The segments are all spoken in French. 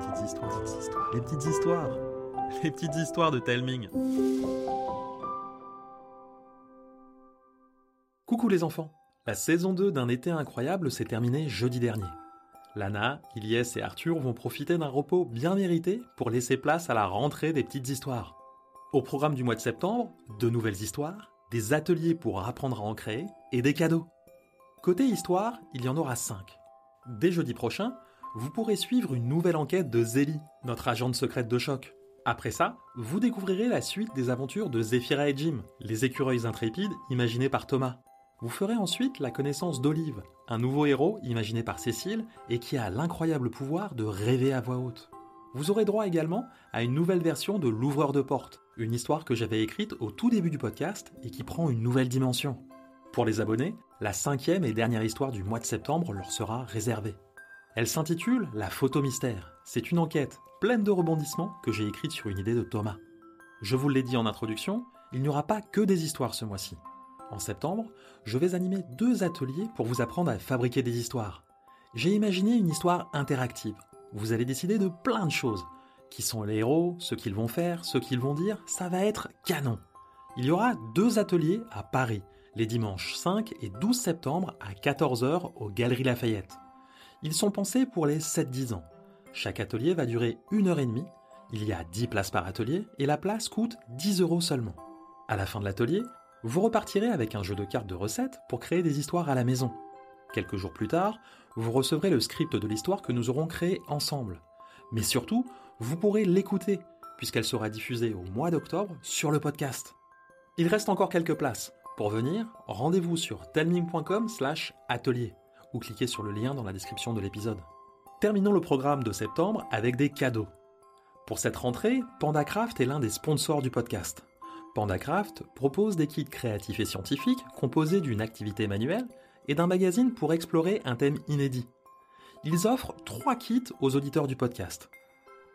petites histoires, les petites histoires, les petites histoires de Telming. Coucou les enfants La saison 2 d'un été incroyable s'est terminée jeudi dernier. Lana, Ilyes et Arthur vont profiter d'un repos bien mérité pour laisser place à la rentrée des petites histoires. Au programme du mois de septembre, de nouvelles histoires, des ateliers pour apprendre à en créer et des cadeaux. Côté histoire, il y en aura 5. Dès jeudi prochain, vous pourrez suivre une nouvelle enquête de Zélie, notre agente secrète de choc. Après ça, vous découvrirez la suite des aventures de Zephyra et Jim, les écureuils intrépides imaginés par Thomas. Vous ferez ensuite la connaissance d'Olive, un nouveau héros imaginé par Cécile et qui a l'incroyable pouvoir de rêver à voix haute. Vous aurez droit également à une nouvelle version de L'ouvreur de porte, une histoire que j'avais écrite au tout début du podcast et qui prend une nouvelle dimension. Pour les abonnés, la cinquième et dernière histoire du mois de septembre leur sera réservée. Elle s'intitule La photo mystère. C'est une enquête pleine de rebondissements que j'ai écrite sur une idée de Thomas. Je vous l'ai dit en introduction, il n'y aura pas que des histoires ce mois-ci. En septembre, je vais animer deux ateliers pour vous apprendre à fabriquer des histoires. J'ai imaginé une histoire interactive. Vous allez décider de plein de choses. Qui sont les héros, ce qu'ils vont faire, ce qu'ils vont dire, ça va être canon. Il y aura deux ateliers à Paris, les dimanches 5 et 12 septembre à 14h aux Galeries Lafayette. Ils sont pensés pour les 7-10 ans. Chaque atelier va durer une heure et demie. Il y a 10 places par atelier et la place coûte 10 euros seulement. À la fin de l'atelier, vous repartirez avec un jeu de cartes de recettes pour créer des histoires à la maison. Quelques jours plus tard, vous recevrez le script de l'histoire que nous aurons créé ensemble. Mais surtout, vous pourrez l'écouter, puisqu'elle sera diffusée au mois d'octobre sur le podcast. Il reste encore quelques places. Pour venir, rendez-vous sur telming.com slash atelier ou cliquez sur le lien dans la description de l'épisode. Terminons le programme de septembre avec des cadeaux. Pour cette rentrée, PandaCraft est l'un des sponsors du podcast. PandaCraft propose des kits créatifs et scientifiques composés d'une activité manuelle et d'un magazine pour explorer un thème inédit. Ils offrent trois kits aux auditeurs du podcast.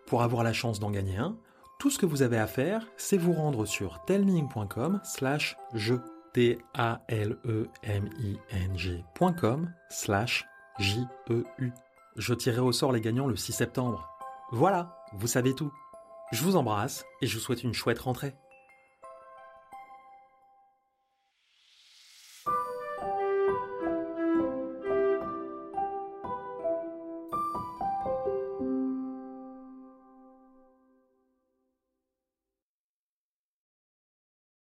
Pour avoir la chance d'en gagner un, tout ce que vous avez à faire, c'est vous rendre sur telming.com slash jeu slash j-e-u. Je tirerai au sort les gagnants le 6 septembre. Voilà, vous savez tout. Je vous embrasse et je vous souhaite une chouette rentrée.